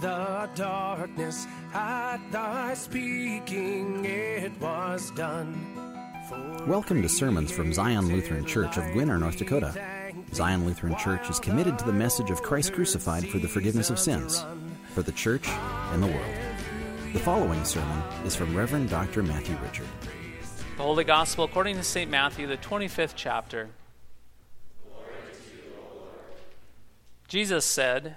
the darkness, at thy speaking it was done. Welcome to sermons from Zion Lutheran Church of Gwinner, North Dakota. Zion Lutheran Church is committed to the message of Christ crucified for the forgiveness of sins, for the church and the world. The following sermon is from Reverend Dr. Matthew Richard. The Holy Gospel according to St. Matthew, the 25th chapter. Jesus said,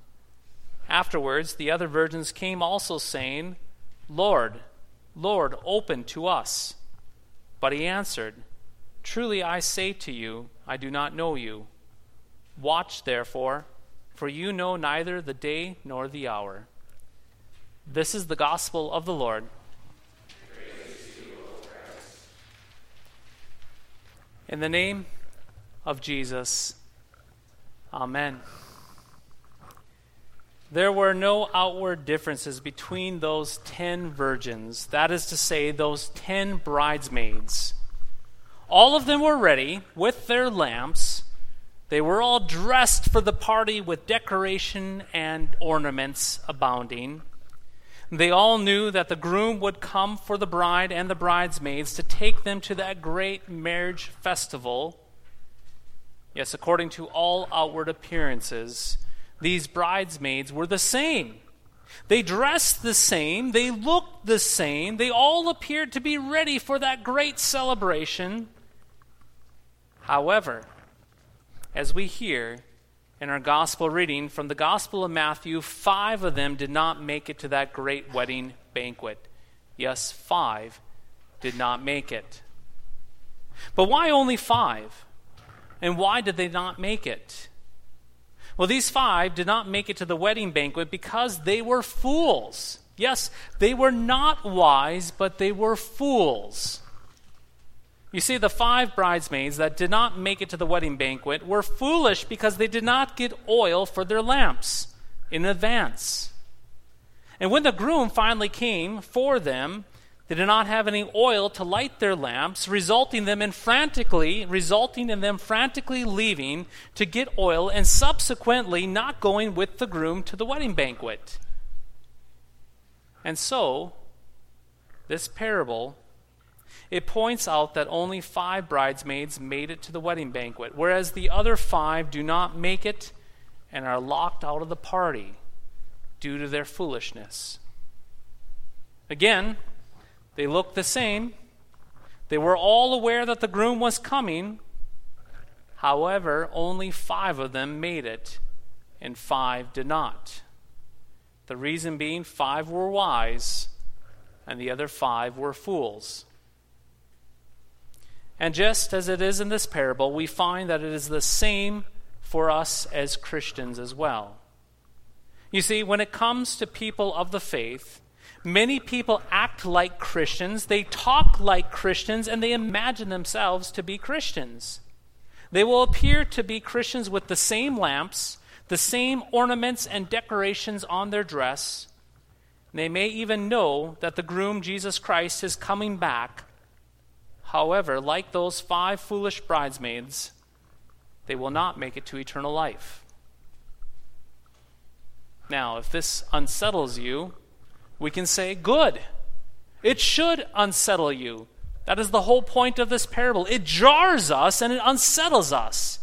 Afterwards, the other virgins came also, saying, Lord, Lord, open to us. But he answered, Truly I say to you, I do not know you. Watch therefore, for you know neither the day nor the hour. This is the gospel of the Lord. In the name of Jesus, Amen. There were no outward differences between those ten virgins, that is to say, those ten bridesmaids. All of them were ready with their lamps. They were all dressed for the party with decoration and ornaments abounding. They all knew that the groom would come for the bride and the bridesmaids to take them to that great marriage festival. Yes, according to all outward appearances, these bridesmaids were the same. They dressed the same, they looked the same, they all appeared to be ready for that great celebration. However, as we hear, in our gospel reading from the Gospel of Matthew, five of them did not make it to that great wedding banquet. Yes, five did not make it. But why only five? And why did they not make it? Well, these five did not make it to the wedding banquet because they were fools. Yes, they were not wise, but they were fools. You see, the five bridesmaids that did not make it to the wedding banquet were foolish because they did not get oil for their lamps in advance. And when the groom finally came for them, they did not have any oil to light their lamps, resulting them in frantically, resulting in them frantically leaving to get oil and subsequently not going with the groom to the wedding banquet. And so, this parable it points out that only five bridesmaids made it to the wedding banquet, whereas the other five do not make it and are locked out of the party due to their foolishness. Again, they looked the same. They were all aware that the groom was coming. However, only five of them made it, and five did not. The reason being, five were wise, and the other five were fools. And just as it is in this parable, we find that it is the same for us as Christians as well. You see, when it comes to people of the faith, many people act like Christians, they talk like Christians, and they imagine themselves to be Christians. They will appear to be Christians with the same lamps, the same ornaments and decorations on their dress. They may even know that the groom, Jesus Christ, is coming back However, like those five foolish bridesmaids, they will not make it to eternal life. Now, if this unsettles you, we can say, Good. It should unsettle you. That is the whole point of this parable. It jars us and it unsettles us.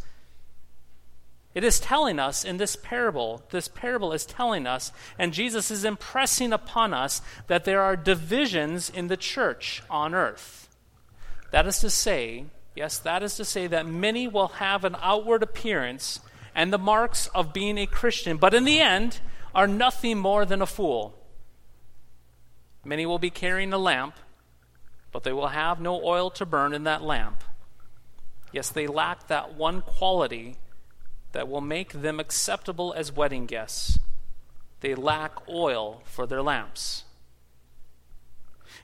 It is telling us in this parable, this parable is telling us, and Jesus is impressing upon us that there are divisions in the church on earth. That is to say, yes, that is to say that many will have an outward appearance and the marks of being a Christian, but in the end are nothing more than a fool. Many will be carrying a lamp, but they will have no oil to burn in that lamp. Yes, they lack that one quality that will make them acceptable as wedding guests. They lack oil for their lamps.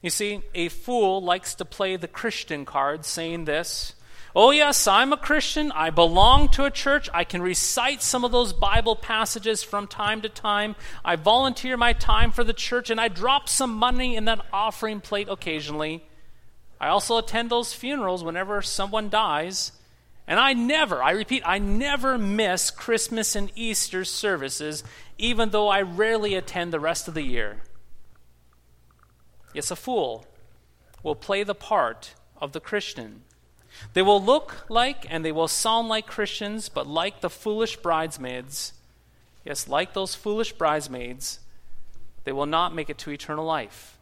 You see, a fool likes to play the Christian card, saying this Oh, yes, I'm a Christian. I belong to a church. I can recite some of those Bible passages from time to time. I volunteer my time for the church, and I drop some money in that offering plate occasionally. I also attend those funerals whenever someone dies. And I never, I repeat, I never miss Christmas and Easter services, even though I rarely attend the rest of the year. Yes, a fool will play the part of the Christian. They will look like and they will sound like Christians, but like the foolish bridesmaids, yes, like those foolish bridesmaids, they will not make it to eternal life,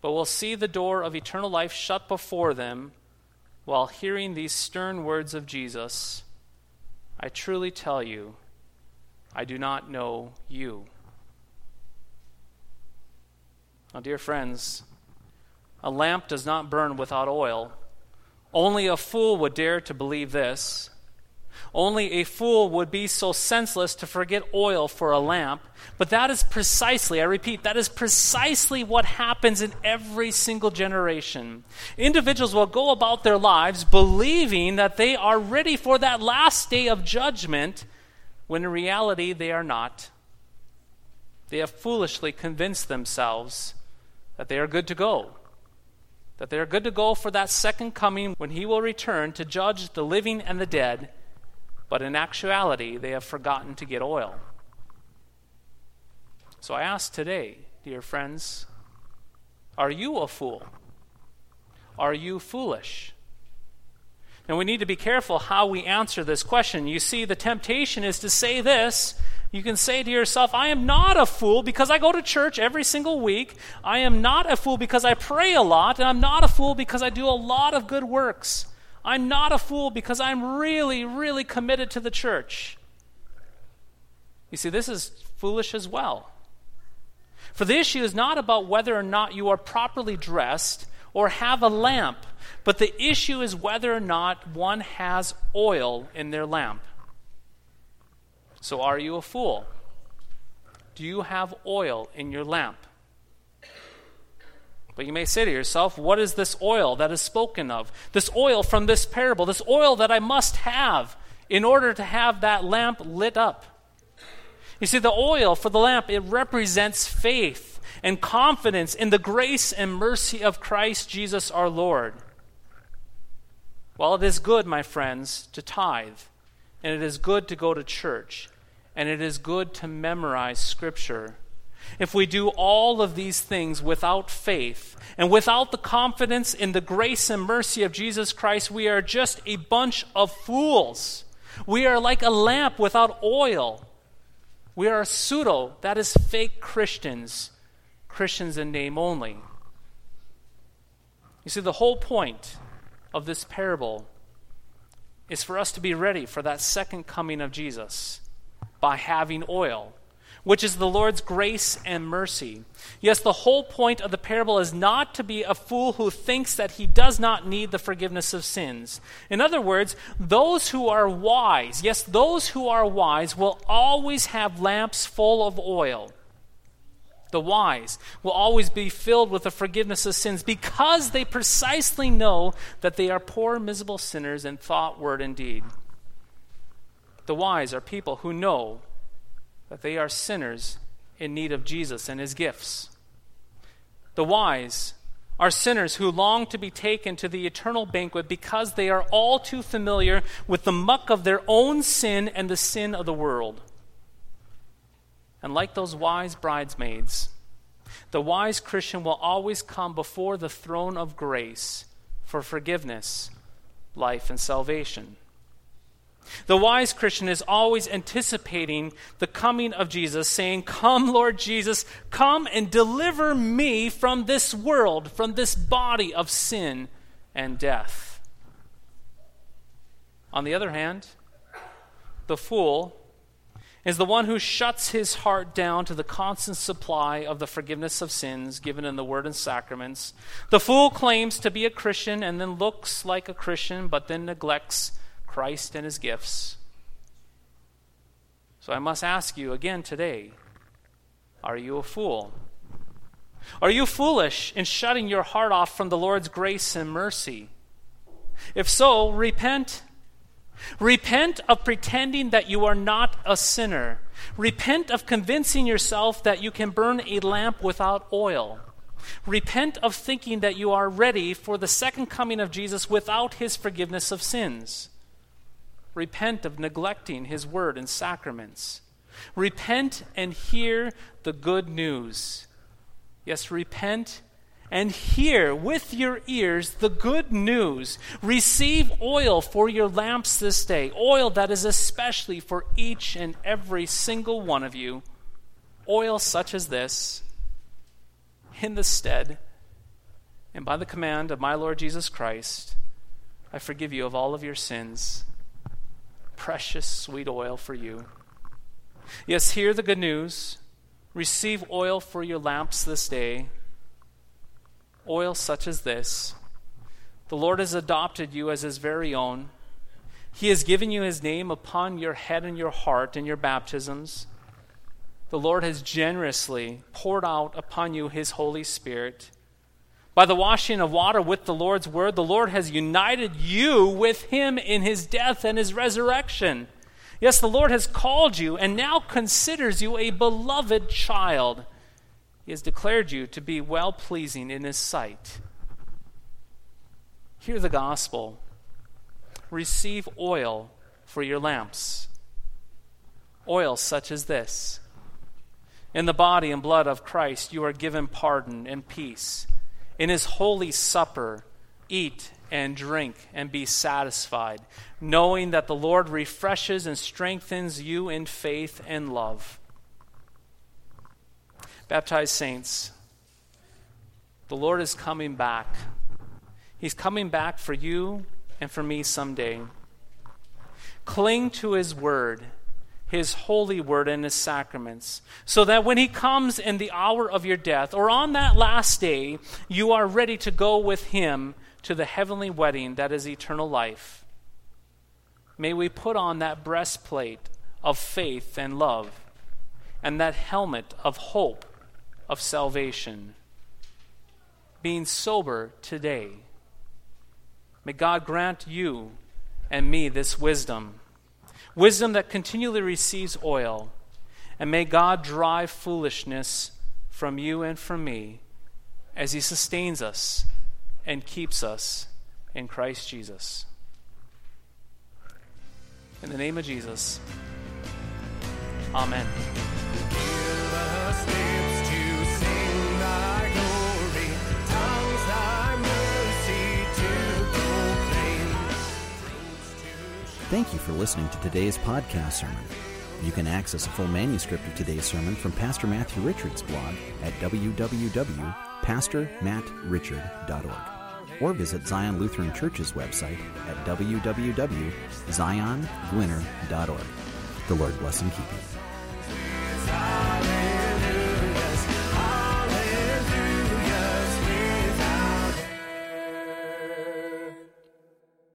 but will see the door of eternal life shut before them while hearing these stern words of Jesus I truly tell you, I do not know you. Now, dear friends, a lamp does not burn without oil. Only a fool would dare to believe this. Only a fool would be so senseless to forget oil for a lamp. But that is precisely, I repeat, that is precisely what happens in every single generation. Individuals will go about their lives believing that they are ready for that last day of judgment, when in reality they are not. They have foolishly convinced themselves that they are good to go that they are good to go for that second coming when he will return to judge the living and the dead but in actuality, they have forgotten to get oil. So I ask today, dear friends, are you a fool? Are you foolish? And we need to be careful how we answer this question. You see, the temptation is to say this. You can say to yourself, I am not a fool because I go to church every single week. I am not a fool because I pray a lot. And I'm not a fool because I do a lot of good works. I'm not a fool because I'm really, really committed to the church. You see, this is foolish as well. For the issue is not about whether or not you are properly dressed or have a lamp, but the issue is whether or not one has oil in their lamp. So, are you a fool? Do you have oil in your lamp? But you may say to yourself, what is this oil that is spoken of? This oil from this parable, this oil that I must have in order to have that lamp lit up. You see, the oil for the lamp, it represents faith and confidence in the grace and mercy of Christ Jesus our Lord. While it is good, my friends, to tithe, and it is good to go to church, and it is good to memorize Scripture if we do all of these things without faith and without the confidence in the grace and mercy of Jesus Christ, we are just a bunch of fools. We are like a lamp without oil. We are pseudo, that is fake Christians, Christians in name only. You see, the whole point of this parable is for us to be ready for that second coming of Jesus by having oil which is the Lord's grace and mercy. Yes, the whole point of the parable is not to be a fool who thinks that he does not need the forgiveness of sins. In other words, those who are wise, yes, those who are wise will always have lamps full of oil. The wise will always be filled with the forgiveness of sins because they precisely know that they are poor, miserable sinners in thought, word, and deed. The wise are people who know that they are sinners in need of Jesus and his gifts. The wise are sinners who long to be taken to the eternal banquet because they are all too familiar with the muck of their own sin and the sin of the world. And like those wise bridesmaids, the wise Christian will always come before the throne of grace for forgiveness, life, and salvation. The wise Christian is always anticipating the coming of Jesus, saying, Come, Lord Jesus, come and deliver me from this world, from this body of sin and death. On the other hand, the fool is the one who shuts his heart down to the constant supply of the forgiveness of sins given in the Word and sacraments. The fool claims to be a Christian and then looks like a Christian, but then neglects Christ and his gifts. So I must ask you again today are you a fool? Are you foolish in shutting your heart off from the Lord's grace and mercy? If so, repent. Repent of pretending that you are not a sinner. Repent of convincing yourself that you can burn a lamp without oil. Repent of thinking that you are ready for the second coming of Jesus without his forgiveness of sins. Repent of neglecting his word and sacraments. Repent and hear the good news. Yes, repent and hear with your ears the good news. Receive oil for your lamps this day, oil that is especially for each and every single one of you. Oil such as this, in the stead and by the command of my Lord Jesus Christ, I forgive you of all of your sins precious sweet oil for you. Yes, hear the good news. Receive oil for your lamps this day. Oil such as this. The Lord has adopted you as his very own. He has given you his name upon your head and your heart in your baptisms. The Lord has generously poured out upon you his Holy Spirit. By the washing of water with the Lord's word, the Lord has united you with him in his death and his resurrection. Yes, the Lord has called you and now considers you a beloved child. He has declared you to be well pleasing in his sight. Hear the gospel. Receive oil for your lamps. Oil such as this. In the body and blood of Christ, you are given pardon and peace in his holy supper, eat and drink and be satisfied, knowing that the Lord refreshes and strengthens you in faith and love. Baptized saints, the Lord is coming back. He's coming back for you and for me someday. Cling to his word his holy word and his sacraments, so that when he comes in the hour of your death or on that last day, you are ready to go with him to the heavenly wedding that is eternal life. May we put on that breastplate of faith and love and that helmet of hope of salvation. Being sober today. May God grant you and me this wisdom wisdom that continually receives oil. And may God drive foolishness from you and from me as He sustains us and keeps us in Christ Jesus. In the name of Jesus, Amen. Thank you for listening to today's podcast sermon. You can access a full manuscript of today's sermon from Pastor Matthew Richard's blog at www.pastormattrichard.org or visit Zion Lutheran Church's website at www.ziongwinner.org. The Lord bless and keep you.